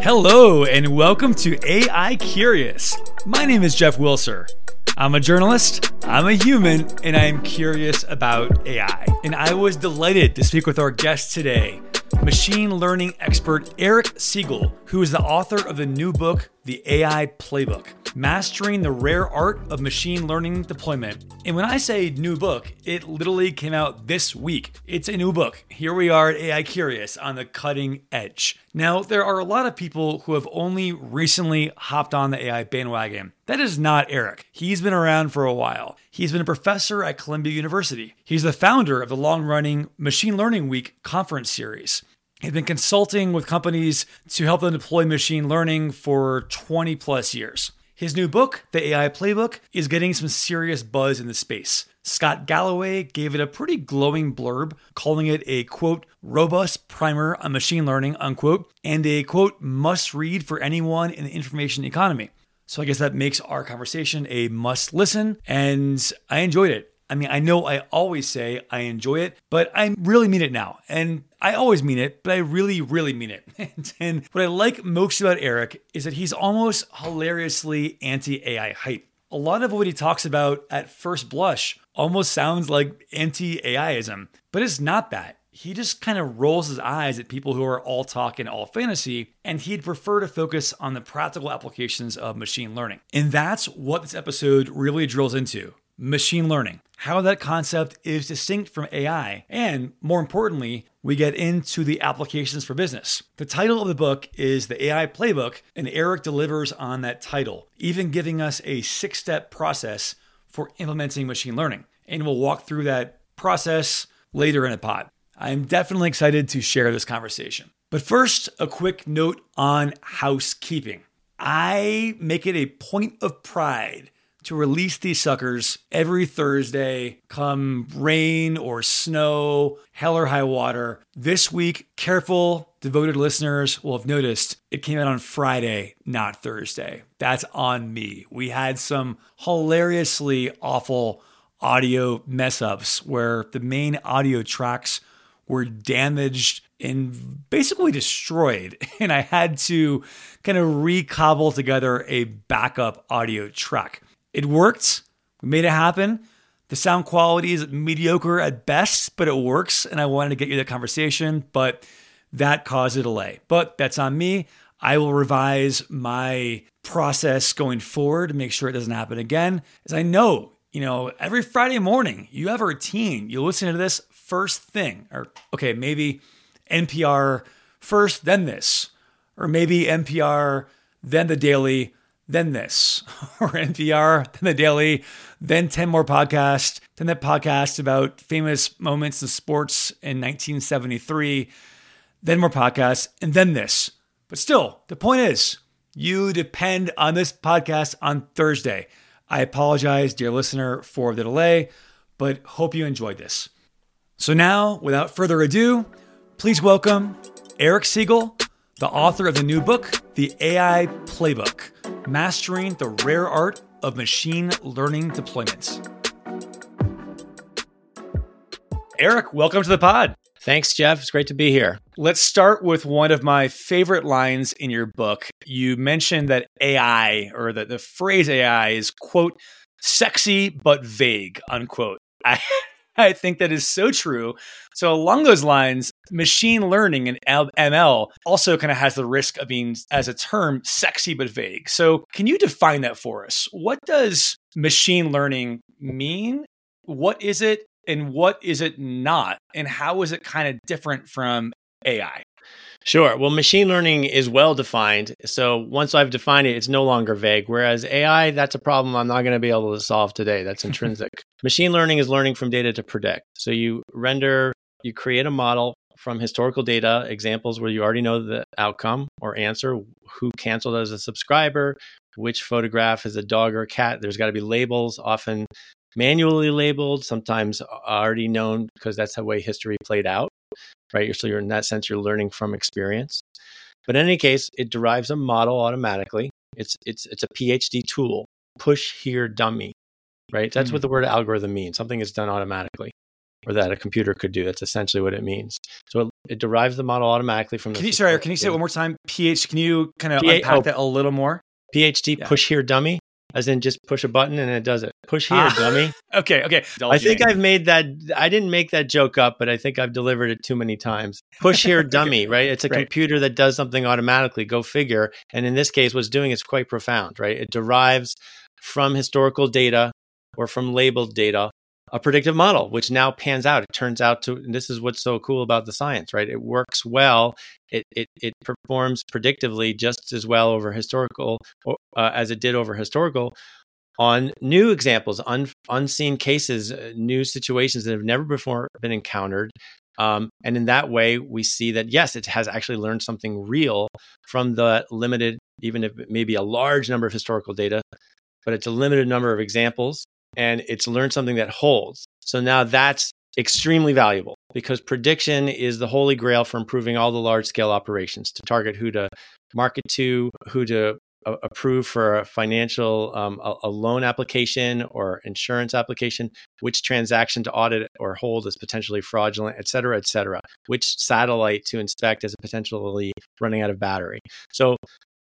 Hello, and welcome to AI Curious. My name is Jeff Wilser. I'm a journalist, I'm a human, and I am curious about AI. And I was delighted to speak with our guest today, machine learning expert Eric Siegel, who is the author of the new book, The AI Playbook Mastering the Rare Art of Machine Learning Deployment. And when I say new book, it literally came out this week. It's a new book. Here we are at AI Curious on the cutting edge. Now, there are a lot of people who have only recently hopped on the AI bandwagon. That is not Eric. He's been around for a while. He's been a professor at Columbia University. He's the founder of the long running Machine Learning Week conference series. He's been consulting with companies to help them deploy machine learning for 20 plus years. His new book, The AI Playbook, is getting some serious buzz in the space. Scott Galloway gave it a pretty glowing blurb, calling it a quote, robust primer on machine learning, unquote, and a quote, must read for anyone in the information economy. So I guess that makes our conversation a must listen, and I enjoyed it. I mean, I know I always say I enjoy it, but I really mean it now. And I always mean it, but I really, really mean it. and what I like most about Eric is that he's almost hilariously anti AI hype. A lot of what he talks about at first blush almost sounds like anti AIism, but it's not that. He just kind of rolls his eyes at people who are all talk and all fantasy, and he'd prefer to focus on the practical applications of machine learning. And that's what this episode really drills into machine learning, how that concept is distinct from AI, and more importantly, we get into the applications for business. The title of the book is The AI Playbook, and Eric delivers on that title, even giving us a six step process for implementing machine learning. And we'll walk through that process later in the pod. I'm definitely excited to share this conversation. But first, a quick note on housekeeping. I make it a point of pride to release these suckers every Thursday, come rain or snow, hell or high water. This week, careful, devoted listeners will have noticed it came out on Friday, not Thursday. That's on me. We had some hilariously awful audio mess ups where the main audio tracks were damaged and basically destroyed. And I had to kind of recobble together a backup audio track. It worked. We made it happen. The sound quality is mediocre at best, but it works. And I wanted to get you that conversation, but that caused a delay. But that's on me. I will revise my process going forward to make sure it doesn't happen again. As I know, you know, every Friday morning, you have a routine. You listen to this first thing, or okay, maybe NPR first, then this, or maybe NPR, then the daily, then this, or NPR, then the daily, then 10 more podcasts, then that podcast about famous moments in sports in 1973, then more podcasts, and then this. But still, the point is, you depend on this podcast on Thursday. I apologize, dear listener, for the delay, but hope you enjoyed this. So now, without further ado, please welcome Eric Siegel, the author of the new book, The AI Playbook Mastering the Rare Art of Machine Learning Deployments. Eric, welcome to the pod. Thanks, Jeff. It's great to be here. Let's start with one of my favorite lines in your book. You mentioned that AI, or that the phrase AI, is, quote, sexy but vague, unquote. I, I think that is so true. So, along those lines, machine learning and ML also kind of has the risk of being, as a term, sexy but vague. So, can you define that for us? What does machine learning mean? What is it? And what is it not? And how is it kind of different from AI? Sure. Well, machine learning is well defined. So once I've defined it, it's no longer vague. Whereas AI, that's a problem I'm not going to be able to solve today. That's intrinsic. machine learning is learning from data to predict. So you render, you create a model from historical data, examples where you already know the outcome or answer, who canceled as a subscriber, which photograph is a dog or a cat. There's got to be labels, often manually labeled, sometimes already known because that's the way history played out right? So you're in that sense, you're learning from experience. But in any case, it derives a model automatically. It's it's it's a PhD tool. Push here dummy, right? That's mm what the word algorithm means. Something is done automatically. or that a computer could do. That's essentially what it means. So it, it derives the model automatically from. Can the you sorry? Can you say it one more time? PH. Can you kind of P- unpack oh. that a little more? PhD Yeah. push here dummy, as in just push a button and it does it. Push here Ah. dummy. Okay. Okay. I think I've made that. I didn't make that joke up, but I think I've delivered it too many times. Push here, dummy, right? It's a Right. computer that does something automatically. Go figure. And in this case, what's doing is quite profound, right? It derives from historical data or from labeled data a predictive model, which now pans out. It turns out to, and this is what's so cool about the science, right? It works well. It it, it performs predictively just as well over historical uh, as it did over historical on new examples, un, unseen cases, uh, new situations that have never before been encountered. Um, and in that way, we see that yes, it has actually learned something real from the limited, even if it may be a large number of historical data, but it's a limited number of examples, and it's learned something that holds. So now that's extremely valuable because prediction is the holy grail for improving all the large scale operations to target who to market to, who to a- approve for a financial um, a, a loan application or insurance application which transaction to audit or hold is potentially fraudulent et cetera et cetera which satellite to inspect as potentially running out of battery so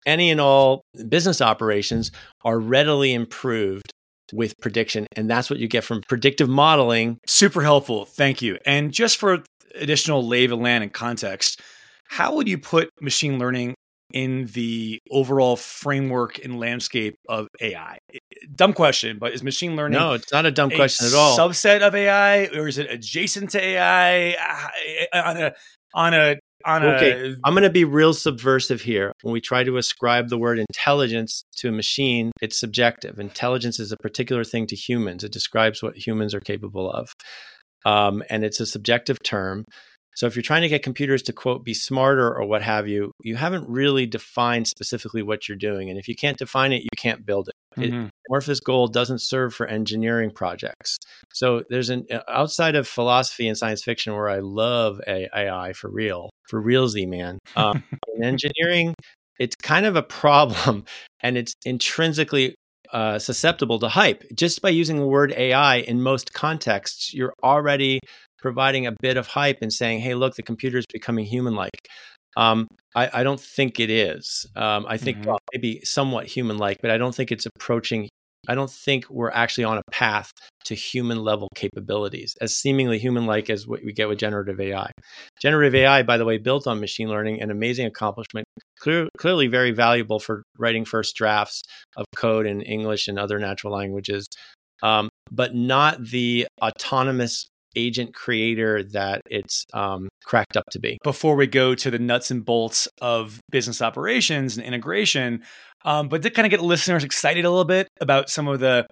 any and all business operations are readily improved with prediction and that's what you get from predictive modeling Super helpful. Thank you. And just for additional lay of land and context, how would you put machine learning in the overall framework and landscape of AI? Dumb question, but is machine learning no it's not a dumb a question at all subset of AI or is it adjacent to AI Uh, on a on a on Okay, a I'm going to be real subversive here. When we try to ascribe the word intelligence to a machine, it's subjective. Intelligence is a particular thing to humans, it describes what humans are capable of. Um, and it's a subjective term. So if you're trying to get computers to quote be smarter or what have you, you haven't really defined specifically what you're doing. And if you can't define it, you can't build it. It- Mhm. amorphous goal doesn't serve for engineering projects. So there's an outside of philosophy and science fiction where I love AI for real, for realsy, man. Um, in engineering, it's kind of a problem, and it's intrinsically uh, susceptible to hype. Just by using the word AI in most contexts, you're already providing a bit of hype and saying, "Hey, look, the computer is becoming human-like." Um, I, I don't think it is. Um, I think Mhm. well, maybe somewhat human-like, but I don't think it's approaching. I don't think we're actually on a path to human level capabilities, as seemingly human like as what we get with generative AI. Generative AI, by the way, built on machine learning, an amazing accomplishment, clear, clearly very valuable for writing first drafts of code in English and other natural languages, um, but not the autonomous agent creator that it's um, cracked up to be. before we go to the nuts and bolts of business operations and integration, um, but to kind of get listeners excited a little bit about some of the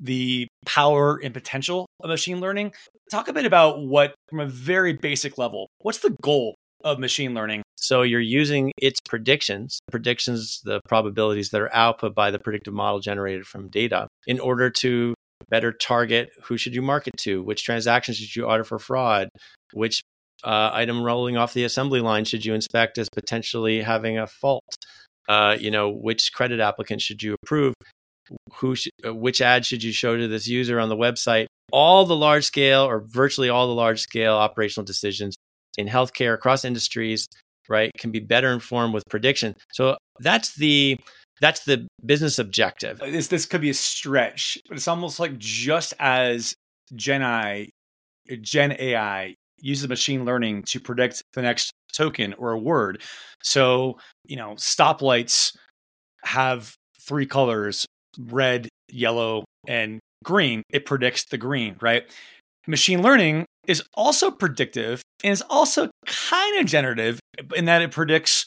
the power and potential of machine learning, talk a bit about what, from a very basic level, what's the goal of machine learning? So you're using its predictions, predictions, the probabilities that are output by the predictive model generated from data in order to better target who should you market to, which transactions should you order for fraud, which uh, item rolling off the assembly line should you inspect as potentially having a fault, uh, you know, which credit applicant should you approve, who sh- uh, which ad should you show to this user on the website. All the large scale or virtually all the large scale operational decisions in healthcare across industries right can be better informed with prediction so that's the that's the business objective uh, This this could be a stretch, but it's almost like just as Gen I, uh, Gen AI uses machine learning to predict the next token or a word. So you know, stoplights have three colors: red, yellow, and green. It predicts the green, right? Machine learning is also predictive and is also kind of generative in that it predicts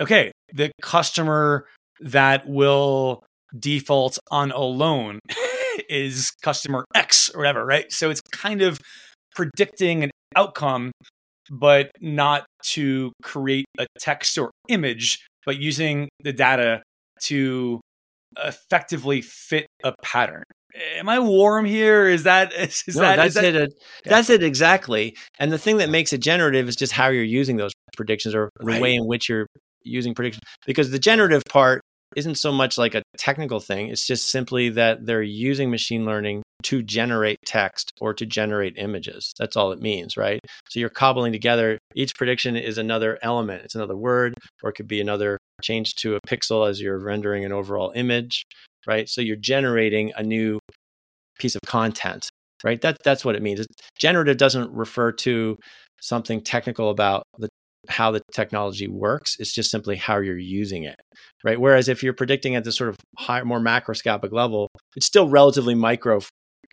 okay, the customer that will default on a loan is customer X or whatever, right? So it's kind of predicting an outcome, but not to create a text or image, but using the data to effectively fit a pattern. Am I warm here? Is that is, is no, that that's is that, it uh, that's it exactly and the thing that makes it generative is just how you're using those predictions or the way in which you're using predictions because the generative part isn't so much like a technical thing it's just simply that they're using machine learning to generate text or to generate images. That's all it means, right? So you're cobbling together. Each prediction is another element. It's another word, or it could be another change to a pixel as you're rendering an overall image, right? So you're generating a new piece of content, right? That that's what it means. Generative doesn't refer to something technical about the how the technology works. It's just simply how you're using it, right? Whereas if you're predicting at this sort of higher, more macroscopic level, it's still relatively micro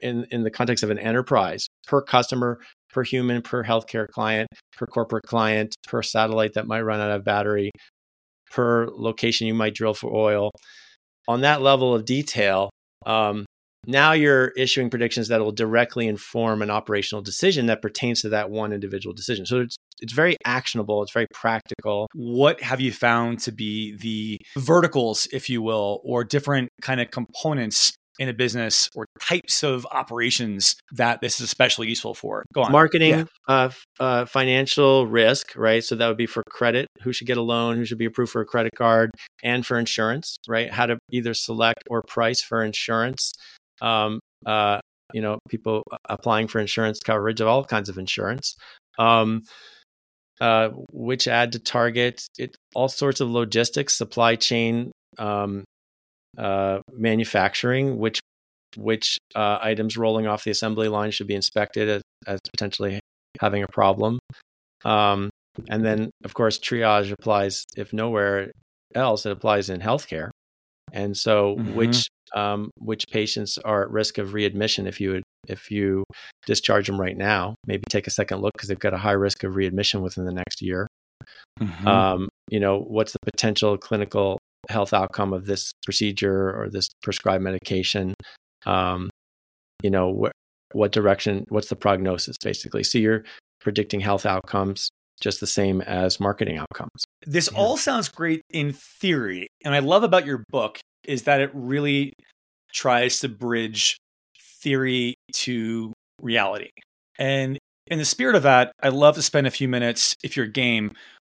in, in the context of an enterprise per customer, per human, per healthcare client, per corporate client, per satellite that might run out of battery, per location you might drill for oil. On that level of detail, um, now you're issuing predictions that will directly inform an operational decision that pertains to that one individual decision. So it's it's very actionable, it's very practical. What have you found to be the verticals, if you will, or different kind of components in a business or types of operations that this is especially useful for? Go on. Marketing, yeah. uh, uh, financial risk, right? So that would be for credit. Who should get a loan? Who should be approved for a credit card? And for insurance, right? How to either select or price for insurance. Um, uh, you know, people applying for insurance coverage of all kinds of insurance. Um, uh, which ad to target, it, all sorts of logistics, supply chain, um, uh, manufacturing, which which uh, items rolling off the assembly line should be inspected as, as potentially having a problem. Um, and then, of course, triage applies if nowhere else, it applies in healthcare. And so, mm-hmm. which um, which patients are at risk of readmission if you if you discharge them right now? Maybe take a second look because they've got a high risk of readmission within the next year. Mm-hmm. Um, you know, what's the potential clinical health outcome of this procedure or this prescribed medication um, you know wh- what direction what's the prognosis basically so you're predicting health outcomes just the same as marketing outcomes this yeah. all sounds great in theory and i love about your book is that it really tries to bridge theory to reality and in the spirit of that i'd love to spend a few minutes if you're game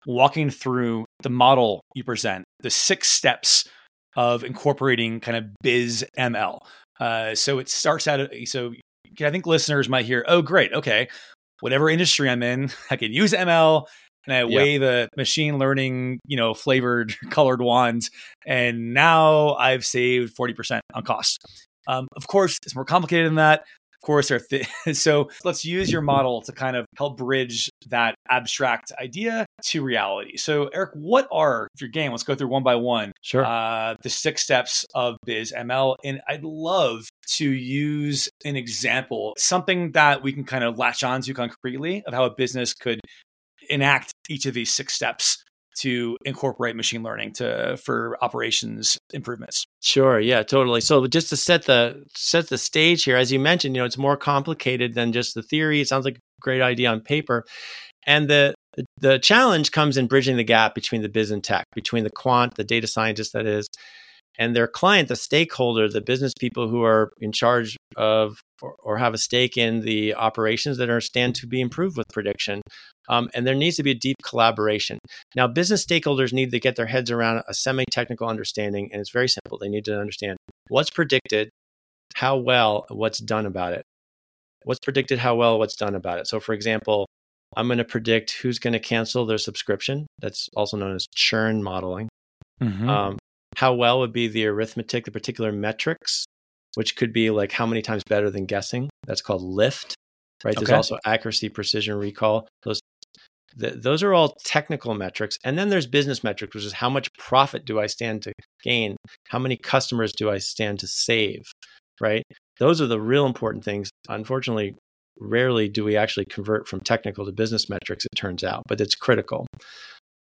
walking through the model you present, the six steps of incorporating kind of biz ML. Uh, so it starts out, so I think listeners might hear, oh, great, okay, whatever industry I'm in, I can use ML and I weigh the machine learning, you know, flavored colored wands, and now I've saved 40% on cost. Um, of course, it's more complicated than that course are th- so let's use your model to kind of help bridge that abstract idea to reality. So eric what are your game let's go through one by one sure. uh, the six steps of biz ml and i'd love to use an example something that we can kind of latch onto concretely of how a business could enact each of these six steps to incorporate machine learning to for operations improvements. Sure, yeah, totally. So just to set the set the stage here, as you mentioned, you know, it's more complicated than just the theory. It sounds like a great idea on paper. And the the challenge comes in bridging the gap between the biz and tech, between the quant, the data scientist that is, and their client, the stakeholder, the business people who are in charge of or, or have a stake in the operations that are stand to be improved with prediction. Um, and there needs to be a deep collaboration. Now, business stakeholders need to get their heads around a semi technical understanding, and it's very simple. They need to understand what's predicted, how well, what's done about it. What's predicted, how well, what's done about it. So, for example, I'm going to predict who's going to cancel their subscription. That's also known as churn modeling. Mm-hmm. Um, how well would be the arithmetic, the particular metrics, which could be like how many times better than guessing. That's called lift, right? Okay. There's also accuracy, precision, recall. Those those are all technical metrics. And then there's business metrics, which is how much profit do I stand to gain? How many customers do I stand to save? Right? Those are the real important things. Unfortunately, rarely do we actually convert from technical to business metrics, it turns out, but it's critical.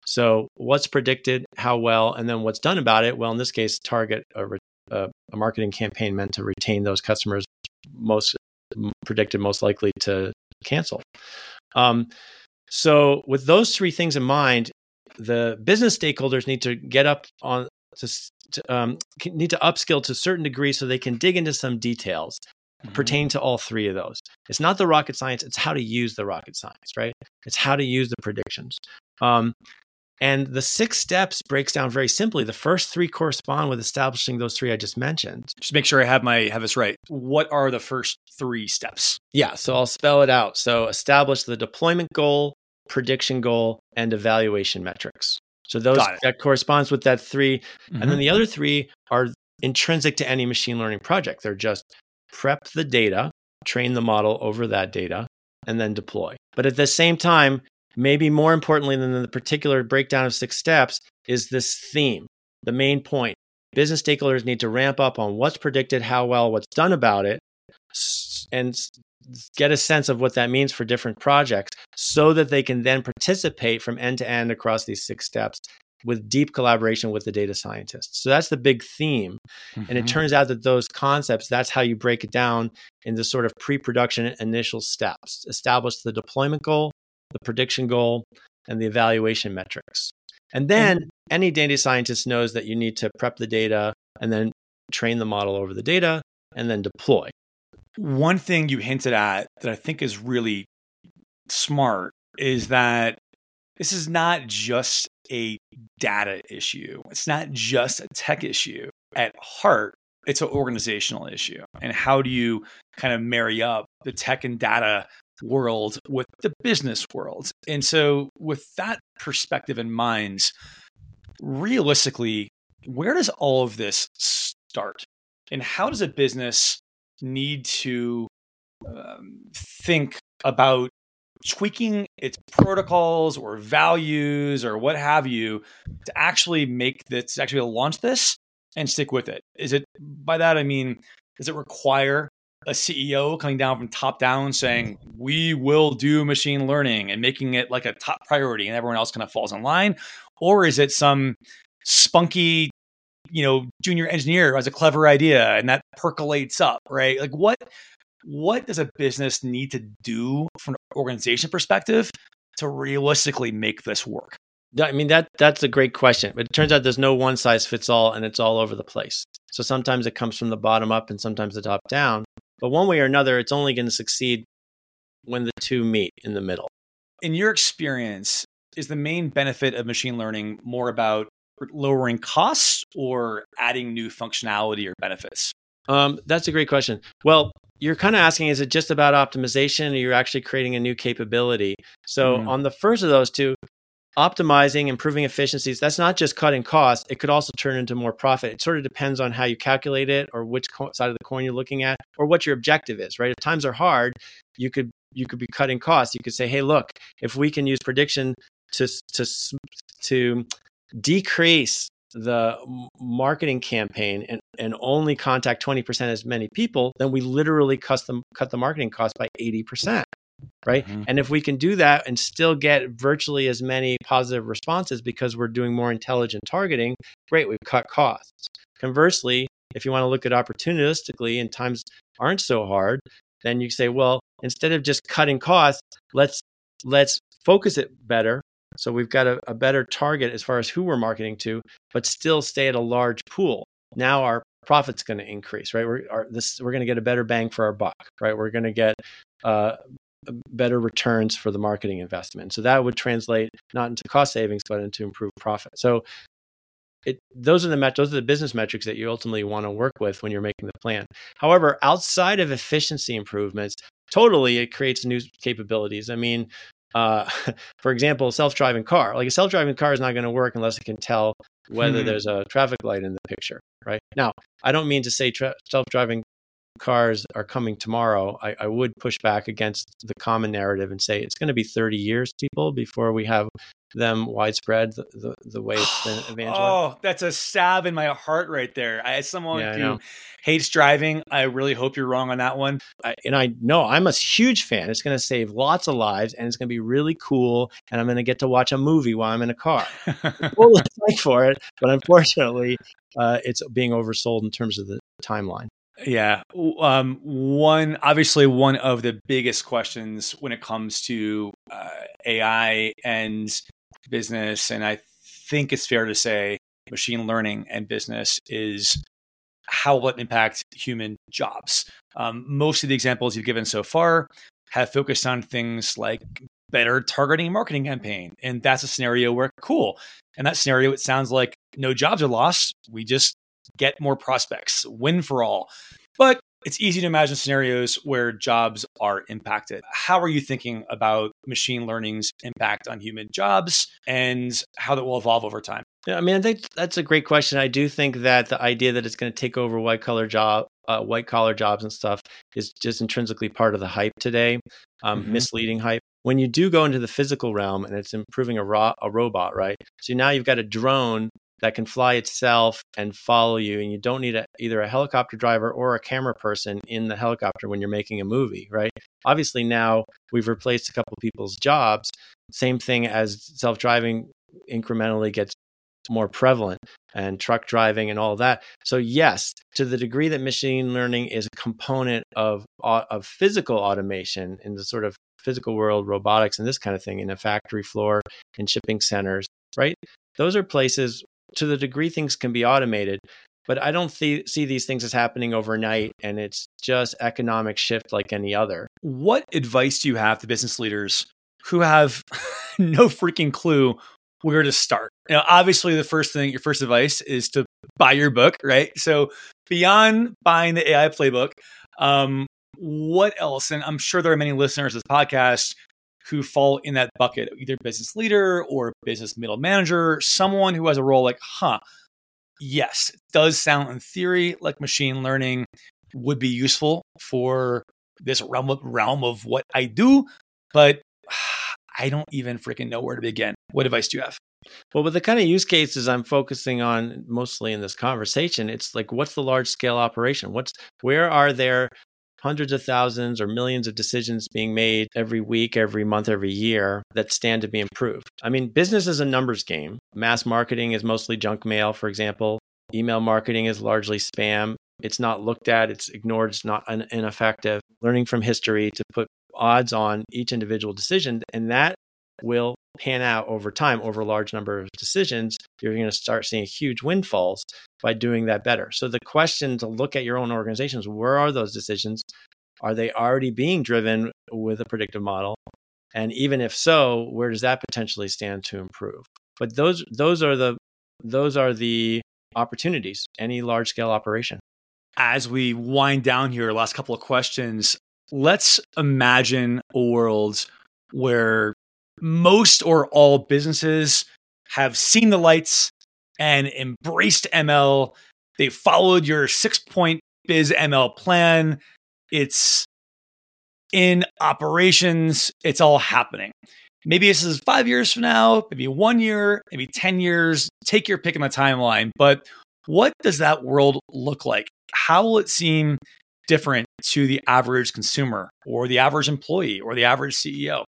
So, what's predicted, how well, and then what's done about it? Well, in this case, target a, a, a marketing campaign meant to retain those customers most predicted most likely to cancel. Um, so, with those three things in mind, the business stakeholders need to get up on to, to um, need to upskill to a certain degree so they can dig into some details mm-hmm. pertain to all three of those. It's not the rocket science; it's how to use the rocket science, right? It's how to use the predictions. Um, And the six steps breaks down very simply. The first three correspond with establishing those three I just mentioned. Just make sure I have my have this right. What are the first three steps? Yeah, so I'll spell it out. So establish the deployment goal, prediction goal, and evaluation metrics. So those that corresponds with that 3 mm-hmm. And then mm-hmm. the other three are intrinsic to any machine learning project. They're just prep the data, train the model over that data, and then deploy. But at the same time, maybe more importantly than the particular breakdown of six steps, is this theme, the main point. Business stakeholders need to ramp up on what's predicted, how well, what's done about it, and get a sense of what that means for different projects so that they can then participate from end to end across these six steps with deep collaboration with the data scientists. So that's the big theme. Mm-hmm. And it mm-hmm. turns out that those concepts, that's how you break it down into sort of pre production initial steps. Establish the deployment goal, the prediction goal, and the evaluation metrics. And then mm-hmm. any data scientist knows that you need to prep the data and then train the model over the data and then deploy. One thing you hinted at that I think is really smart is that this is not just a data issue. It's not just a tech issue. At heart, it's an organizational issue. And how do you kind of marry up the tech and data world with the business world? And so, with that perspective in mind, realistically, where does all of this start? And how does a business need to um, think about tweaking its protocols or values or what have you to actually make this actually launch this and stick with it. Is it by that i mean does it require a ceo coming down from top down saying we will do machine learning and making it like a top priority and everyone else kind of falls in line? Or is it some spunky you know junior engineer has a clever idea and that percolates up right like what what does a business need to do from an organization perspective to realistically make this work? I mean that that's a great question, but it turns out there's no one size fits all, and it's all over the place. So sometimes it comes from the bottom up, and sometimes the top down. But one way or another, it's only going to succeed when the two meet in the middle. In your experience, is the main benefit of machine learning more about lowering costs or adding new functionality or benefits? Um, that's a great question. Well, you're kind of asking is it just about optimization or you're actually creating a new capability so mm. on the first of those two optimizing improving efficiencies that's not just cutting costs it could also turn into more profit it sort of depends on how you calculate it or which side of the coin you're looking at or what your objective is right if times are hard you could you could be cutting costs you could say hey look if we can use prediction to to to decrease the marketing campaign and, and only contact 20% as many people, then we literally custom, cut the marketing cost by 80%. Right. Mm-hmm. And if we can do that and still get virtually as many positive responses because we're doing more intelligent targeting, great, we've cut costs. Conversely, if you want to look at opportunistically and times aren't so hard, then you say, well, instead of just cutting costs, let's let's focus it better so we've got a, a better target as far as who we're marketing to, but still stay at a large pool. Now our profit's going to increase, right? We're our, this we're going to get a better bang for our buck, right? We're going to get uh, better returns for the marketing investment. So that would translate not into cost savings, but into improved profit. So it, those are the met- those are the business metrics that you ultimately want to work with when you're making the plan. However, outside of efficiency improvements, totally it creates new capabilities. I mean, uh, for example, self-driving car. Like a self-driving car is not going to work unless it can tell whether hmm. there's a traffic light in the picture, right? Now, I don't mean to say tra- self-driving cars are coming tomorrow. I, I, would push back against the common narrative and say it's going to be 30 years, people, before we have them widespread the, the, the way it's been evangelized. Oh, that's a stab in my heart right there. As someone yeah, who hates driving, I really hope you're wrong on that one. I, and I know I'm a huge fan. It's going to save lots of lives and it's going to be really cool. And I'm going to get to watch a movie while I'm in a car. we'll for it, but unfortunately, uh, it's being oversold in terms of the timeline. Yeah. Um, one, obviously, one of the biggest questions when it comes to uh, AI and business, and I think it's fair to say machine learning and business is how will it impact human jobs? Um, most of the examples you've given so far have focused on things like better targeting marketing campaign. And that's a scenario where, cool. And that scenario, it sounds like no jobs are lost. We just get more prospects, win for all. But it's easy to imagine scenarios where jobs are impacted. How are you thinking about machine learning's impact on human jobs and how that will evolve over time? Yeah, I mean, I think that's a great question. I do think that the idea that it's going to take over white collar job, uh, white collar jobs and stuff is just intrinsically part of the hype today, um, mm-hmm. misleading hype. When you do go into the physical realm and it's improving a, ro- a robot, right? So now you've got a drone that can fly itself and follow you and you don't need a, either a helicopter driver or a camera person in the helicopter when you're making a movie right? Obviously now we've replaced a couple people's jobs. Same thing as self-driving incrementally gets more prevalent and truck driving and all that. So yes to the degree that machine learning is a component of of physical automation in the sort of physical world robotics and this kind of thing in a factory floor in shipping centers right? Those are places to the degree things can be automated, but I don't see, see these things as happening overnight and it's just economic shift like any other. What advice do you have to business leaders who have no freaking clue where to start? You know, obviously the first thing, your first advice is to buy your book, right? So beyond buying the AI playbook, um, what else? And I'm sure there are many listeners this podcast who fall in that bucket, either business leader or business middle manager, someone who has a role like, huh, yes, does sound in theory like machine learning would be useful for this realm of, realm of what I do, but I don't even freaking know where to begin. What advice do you have? Well, with the kind of use cases I'm focusing on mostly in this conversation, it's like what's the large scale operation? What's where are there hundreds of thousands or millions of decisions being made every week, every month, every year that stand to be improved. I mean, business is a numbers game. Mass marketing is mostly junk mail, for example. Email marketing is largely spam. It's not looked at, it's ignored, it's not ineffective. Learning from history to put odds on each individual decision, and that will pan out over time over a large number of decisions, you're going to start seeing huge windfalls by doing that better. So the question to look at your own organizations, where are those decisions? Are they already being driven with a predictive model? And even if so, where does that potentially stand to improve? But those those are the those are the opportunities any large scale operation. As we wind down here, last couple of questions. Let's imagine a world where most or all businesses have seen the lights and embraced ML. They followed your six point biz ML plan. It's in operations, it's all happening. Maybe this is five years from now, maybe one year, maybe 10 years. Take your pick in the timeline. But what does that world look like? How will it seem different to the average consumer or the average employee or the average CEO?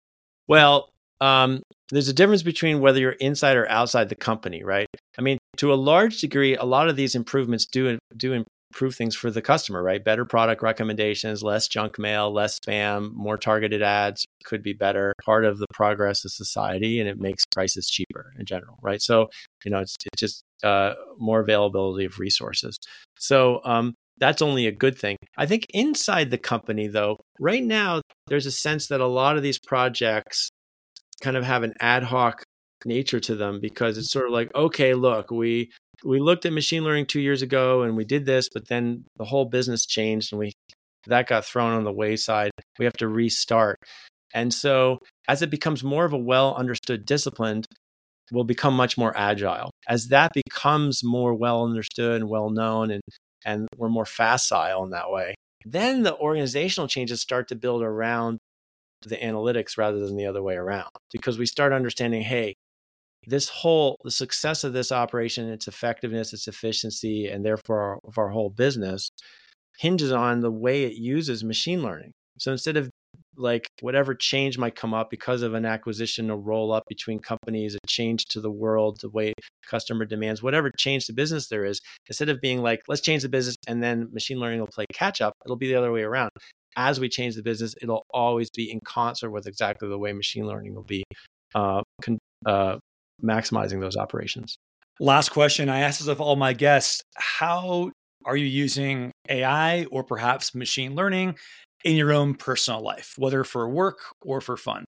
Well, um, there's a difference between whether you're inside or outside the company, right? I mean, to a large degree, a lot of these improvements do do improve things for the customer, right? Better product recommendations, less junk mail, less spam, more targeted ads could be better. Part of the progress of society, and it makes prices cheaper in general, right? So, you know, it's, it's just uh, more availability of resources. So, um, that's only a good thing. I think inside the company, though, right now, there's a sense that a lot of these projects kind of have an ad hoc nature to them because it's mm. sort of like okay look we we looked at machine learning 2 years ago and we did this but then the whole business changed and we that got thrown on the wayside. We have to restart. And so as it becomes more of a well understood discipline we'll become much more agile. As that becomes more well understood and well known and and we're more facile in that way then the organizational changes start to build around the analytics rather than the other way around because we start understanding hey this whole the success of this operation its effectiveness its efficiency and therefore our, of our whole business hinges on the way it uses machine learning. So instead of like whatever change might come up because of an acquisition a roll up between companies a change to the world the way customer demands whatever change to business there is instead of being like let's change the business and then machine learning will play catch up it'll be the other way around as we change the business, it'll always be in concert with exactly the way machine learning will be uh, con- uh, maximizing those operations. Last question I ask this of all my guests How are you using AI or perhaps machine learning in your own personal life, whether for work or for fun?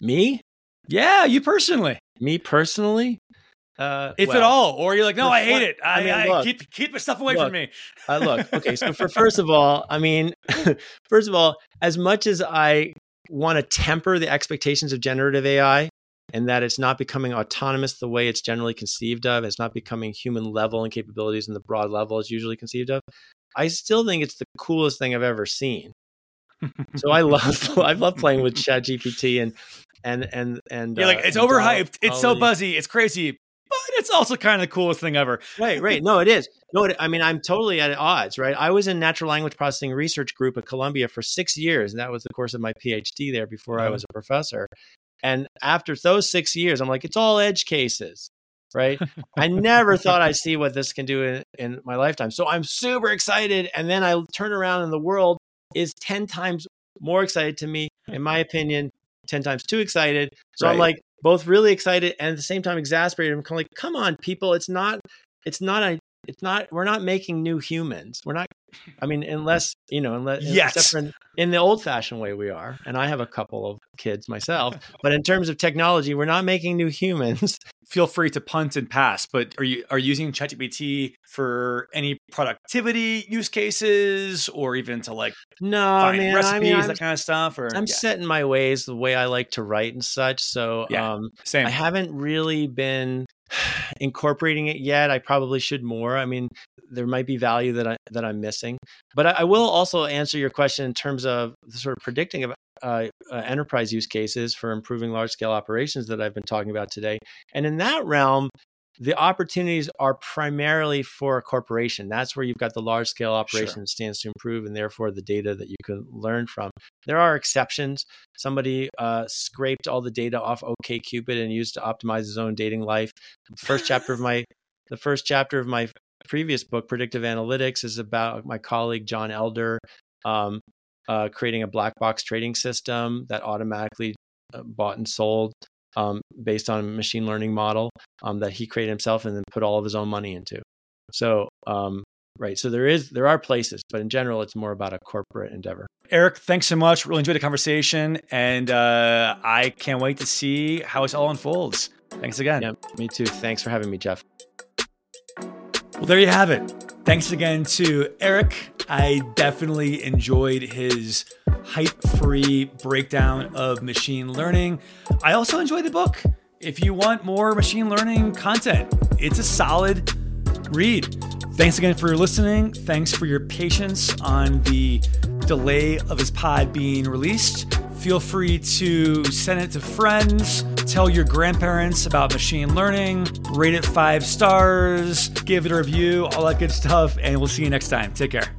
Me? Yeah, you personally. Me personally? Uh, if well, at all, or you're like, no, I hate it. I, I mean, I look. keep keep the stuff away Look. from me. uh, look, okay. So for first of all, I mean, first of all, as much as I want to temper the expectations of generative AI and that it's not becoming autonomous the way it's generally conceived of, it's not becoming human level and capabilities in the broad level it's usually conceived of. I still think it's the coolest thing I've ever seen. So I love I love playing with ChatGPT and and and and You're uh, like, it's and overhyped. It's so buzzy. It's crazy, but it's also kind of the coolest thing ever. Right, right. No, it is. No, it, I mean, I'm totally at odds, right? I was in natural language processing research group at Columbia for six years, and that was the course of my PhD there before I Uh-huh. was a professor. And after those six years, I'm like, it's all edge cases, right? I never thought I'd see what this can do in, in my lifetime. So I'm super excited. And then I turn around and the world is 10 times more excited to me, in my opinion, 10 times too excited. So I'm like both really excited and at the same time exasperated. I'm kind of like, come on, people, it's not, it's not a, it's not, we're not making new humans. We're not, I mean, unless, you know, unless, Yes. in, in the old fashioned way we are. And I have a couple of kids myself, but in terms of technology, we're not making new humans. Feel free to punt and pass. But are you are you using ChatGPT for any productivity use cases, or even to like No, find man, recipes, I mean, that kind of stuff? Or I'm yeah, set in my ways, the way I like to write and such. So, Yeah. um, same. I haven't really been incorporating it yet. I probably should more. I mean, there might be value that I that I'm missing, but I, I will also answer your question in terms of the sort of predicting of uh, uh, enterprise use cases for improving large scale operations that I've been talking about today. And in that realm, the opportunities are primarily for a corporation. That's where you've got the large scale operation Sure. that stands to improve, and therefore the data that you can learn from. There are exceptions. Somebody uh, scraped all the data off OKCupid and used to optimize his own dating life. The first chapter of my the first chapter of my previous book, Predictive Analytics, is about my colleague John Elder um, uh, creating a black box trading system that automatically uh, bought and sold um, based on a machine learning model um, that he created himself and then put all of his own money into. So um, right, so there is there are places, but in general, it's more about a corporate endeavor. Eric, thanks so much. Really enjoyed the conversation, and uh, I can't wait to see how it all unfolds. Thanks again. Yeah, me too. Thanks for having me, Jeff. Well, there you have it. Thanks again to Eric. I definitely enjoyed his hype free breakdown of machine learning. I also enjoyed the book. If you want more machine learning content, it's a solid read. Thanks again for listening. Thanks for your patience on the delay of his pod being released. Feel free to send it to friends, tell your grandparents about machine learning, rate it five stars, give it a review, all that good stuff, and we'll see you next time. Take care.